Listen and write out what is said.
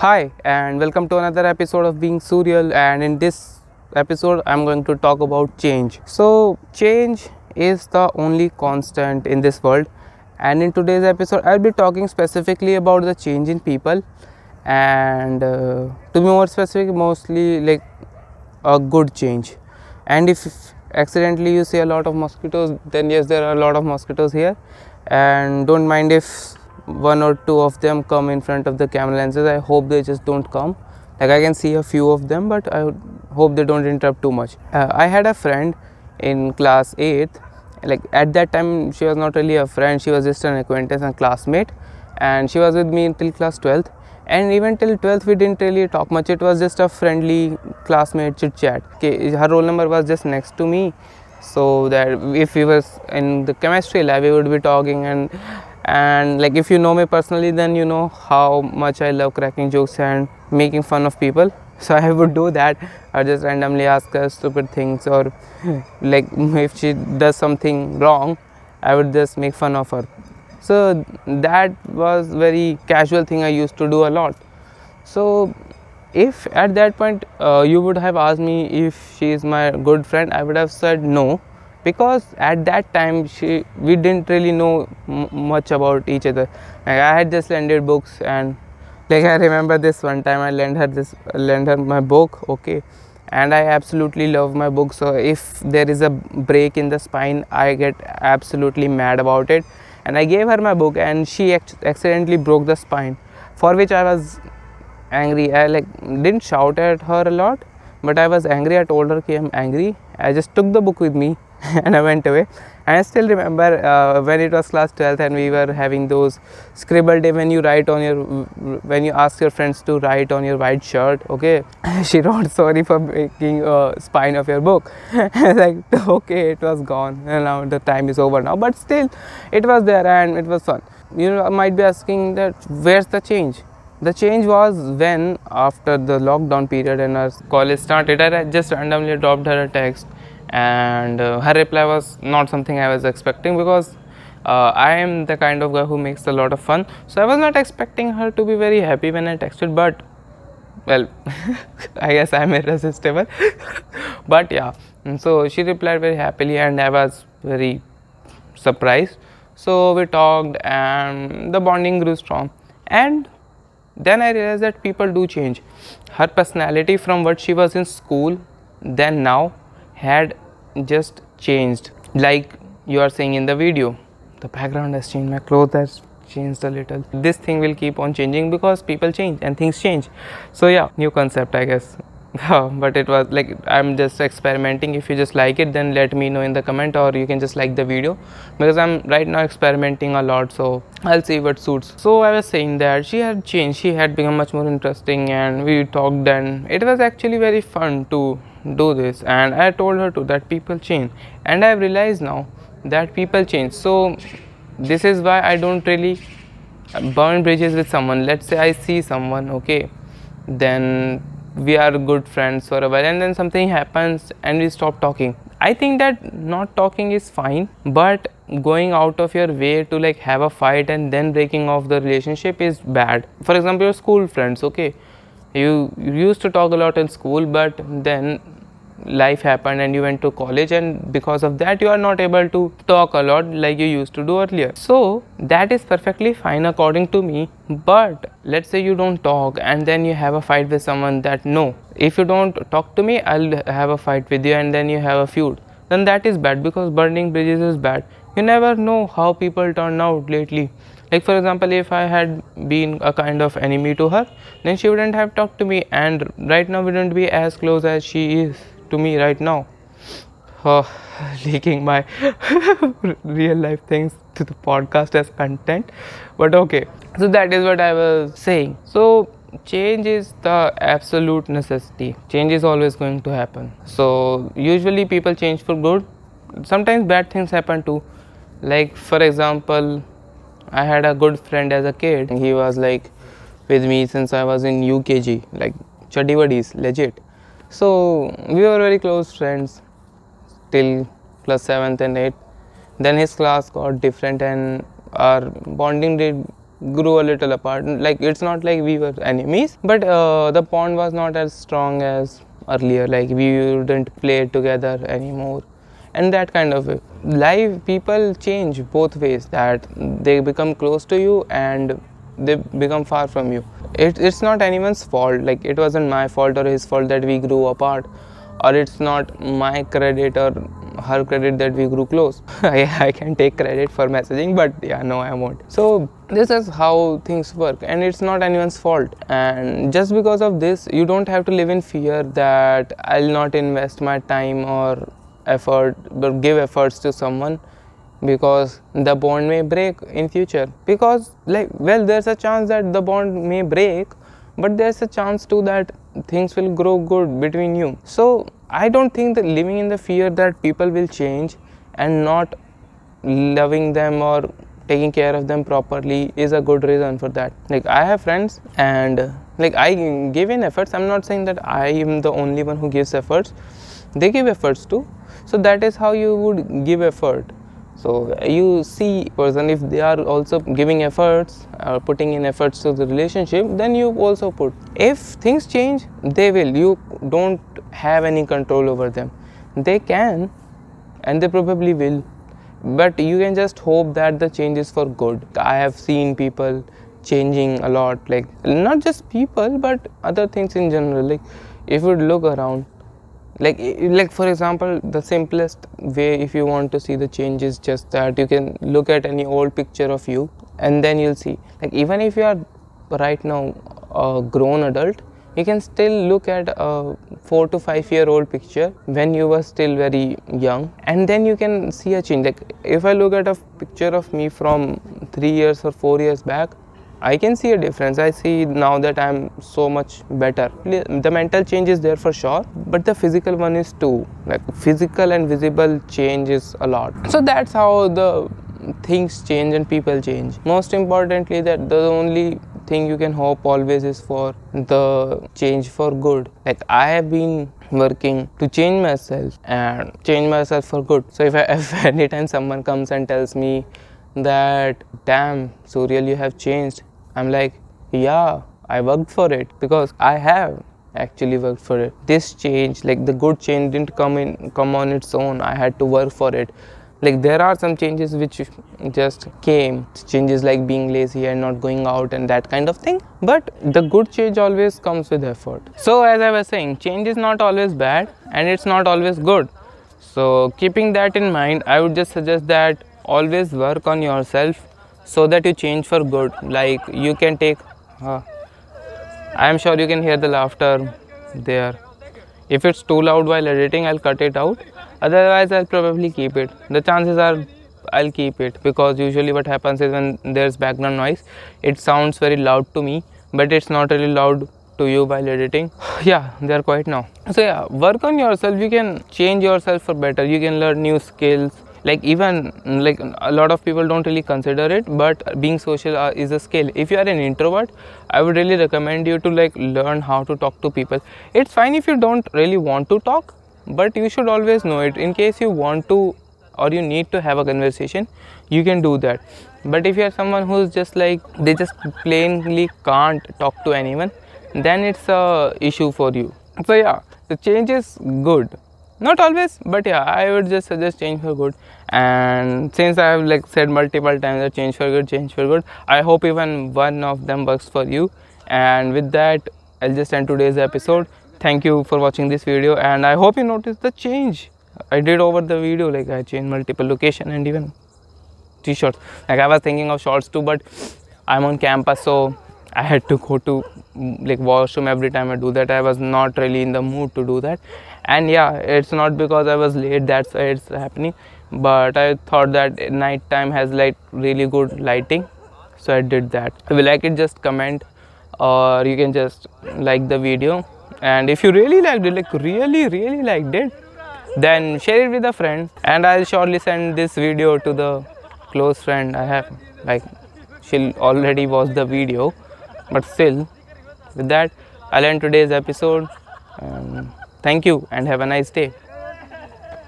Hi, and welcome to another episode of Being Surreal. And in this episode, I'm going to talk about change. So, change is the only constant in this world. And in today's episode, I'll be talking specifically about the change in people, and uh, to be more specific, mostly like a good change. And if accidentally you see a lot of mosquitoes, then yes, there are a lot of mosquitoes here. And don't mind if one or two of them come in front of the camera lenses. I hope they just don't come. Like I can see a few of them, but I hope they don't interrupt too much. Uh, I had a friend in class 8th. Like at that time, she was not really a friend, she was just an acquaintance and classmate. And she was with me until class 12th. And even till 12th, we didn't really talk much. It was just a friendly classmate chit chat. Her roll number was just next to me so that if we was in the chemistry lab we would be talking and and like if you know me personally then you know how much i love cracking jokes and making fun of people. So i would do that i just randomly ask her stupid things or like if she does something wrong i would just make fun of her. So that was very casual thing i used to do a lot. So if at that point uh, you would have asked me if she is my good friend i would have said no because at that time she we didn't really know much about each other. Like i had just lended books and like i remember this one time i lent her this lent her my book okay? And i absolutely love my book. So if there is a break in the spine i get absolutely mad about it. And i gave her my book and she ac- accidentally broke the spine for which i was angry. I like didn't shout at her a lot but i was angry. I told her okay i'm angry. I just took the book with me and i went away. And i still remember uh, when it was class 12th and we were having those scribble day when you write on your when you ask your friends to write on your white shirt okay? She wrote sorry for breaking uh, spine of your book. Like okay it was gone. And now the time is over now. But still it was there and it was fun. You might be asking that where's the change? The change was when after the lockdown period and our college started i just randomly dropped her a text and uh, her reply was not something i was expecting because uh, i am the kind of guy who makes a lot of fun. So i was not expecting her to be very happy when i texted but well i guess i'm irresistible. But yeah. So she replied very happily and i was very surprised. So we talked and the bonding grew strong. And then i realized that people do change. Her personality from what she was in school then now had just changed like you are saying in the video. The background has changed my clothes has changed a little. This thing will keep on changing because people change and things change. So yeah new concept i guess. But it was like i'm just experimenting. If you just like it then let me know in the comment or you can just like the video. Because i'm right now experimenting a lot so i'll see what suits. So i was saying that she had changed. She had become much more interesting and we talked and it was actually very fun to do this. And i told her to that people change. And i've realized now that people change. So this is why i don't really burn bridges with someone. Let's say i see someone okay then we are good friends for a while and then something happens and we stop talking. I think that not talking is fine but going out of your way to like have a fight and then breaking off the relationship is bad. For example your school friends okay you, used to talk a lot in school but then life happened and you went to college and because of that you are not able to talk a lot like you used to do earlier. So that is perfectly fine according to me but let's say you don't talk and then you have a fight with someone that no if you don't talk to me i'll have a fight with you and then you have a feud. Then that is bad because burning bridges is bad. You never know how people turn out lately like for example if i had been a kind of enemy to her then she wouldn't have talked to me. And right now wouldn't be as close as she is to me right now. Oh, leaking my real life things to the podcast as content. But okay. So that is what i was saying. So change is the absolute necessity. Change is always going to happen. So usually people change for good. Sometimes bad things happen too. Like for example i had a good friend as a kid. He was like with me since i was in ukg like chuddy legit. So we were very close friends till plus 7th and 8th then his class got different and our bonding did grew a little apart. Like it's not like we were enemies but uh, the bond was not as strong as earlier. Like we wouldn't play together anymore and that kind of life people change both ways that they become close to you and they become far from you. It, it's not anyone's fault like it wasn't my fault or his fault that we grew apart or it's not my credit or her credit that we grew close. I, I can take credit for messaging but yeah no i won't. So this is how things work and it's not anyone's fault. And just because of this you don't have to live in fear that i'll not invest my time or effort but give efforts to someone because the bond may break in future. Because like well there's a chance that the bond may break but there's a chance too that things will grow good between you. So i don't think that living in the fear that people will change and not loving them or taking care of them properly is a good reason for that. Like i have friends and like i give in efforts. I'm not saying that i am the only one who gives efforts. They give efforts too so that is how you would give effort. So you see person if they are also giving efforts or uh, putting in efforts to the relationship then you also put. If things change they will. You don't have any control over them. They can and they probably will. But you can just hope that the change is for good. I have seen people changing a lot like not just people but other things in general. Like if you look around like like for example the simplest way if you want to see the change is just that you can look at any old picture of you and then you'll see. Like even if you are right now a grown adult you can still look at a 4 to 5 year old picture when you were still very young and then you can see a change. Like if i look at a picture of me from 3 years or 4 years back I can see a difference. I see now that I'm so much better. The mental change is there for sure, but the physical one is too. Like physical and visible change is a lot. So that's how the things change and people change. Most importantly, that the only thing you can hope always is for the change for good. Like I have been working to change myself and change myself for good. So if, I, if anytime someone comes and tells me that damn Suryal you have changed I'm like, yeah, I worked for it because I have actually worked for it. This change, like the good change didn't come in come on its own. I had to work for it. Like there are some changes which just came. Changes like being lazy and not going out and that kind of thing. But the good change always comes with effort. So as I was saying, change is not always bad and it's not always good. So keeping that in mind, I would just suggest that always work on yourself so that you change for good. Like you can take uh, i am sure you can hear the laughter there. If it's too loud while editing i'll cut it out. Otherwise i'll probably keep it. The chances are i'll keep it because usually what happens is when there's background noise it sounds very loud to me but it's not really loud to you while editing. Yeah they are quiet now. So yeah work on yourself. You can change yourself for better. You can learn new skills like even like a lot of people don't really consider it but being social uh, is a skill. If you are an introvert i would really recommend you to like learn how to talk to people. It's fine if you don't really want to talk but you should always know it. In case you want to or you need to have a conversation you can do that. But if you are someone who's just like they just plainly can't talk to anyone then it's a issue for you. So yeah the change is good not always but yeah i would just suggest change for good. And since i have like said multiple times that change for good change for good i hope even one of them works for you. And with that i'll just end today's episode. Thank you for watching this video and i hope you noticed the change. I did over the video like i changed multiple location and even t-shirts. Like i was thinking of shorts too but i'm on campus so i had to go to like washroom every time i do that. I was not really in the mood to do that. And yeah it's not because i was late that's why it's happening. But i thought that night time has like really good lighting. So i did that. If you like it just comment or you can just like the video. And if you really liked it like really really liked it then share it with a friend. And i'll surely send this video to the close friend i have. Like she'll already watch the video but still with that i'll end today's episode um, Thank you and have a nice day.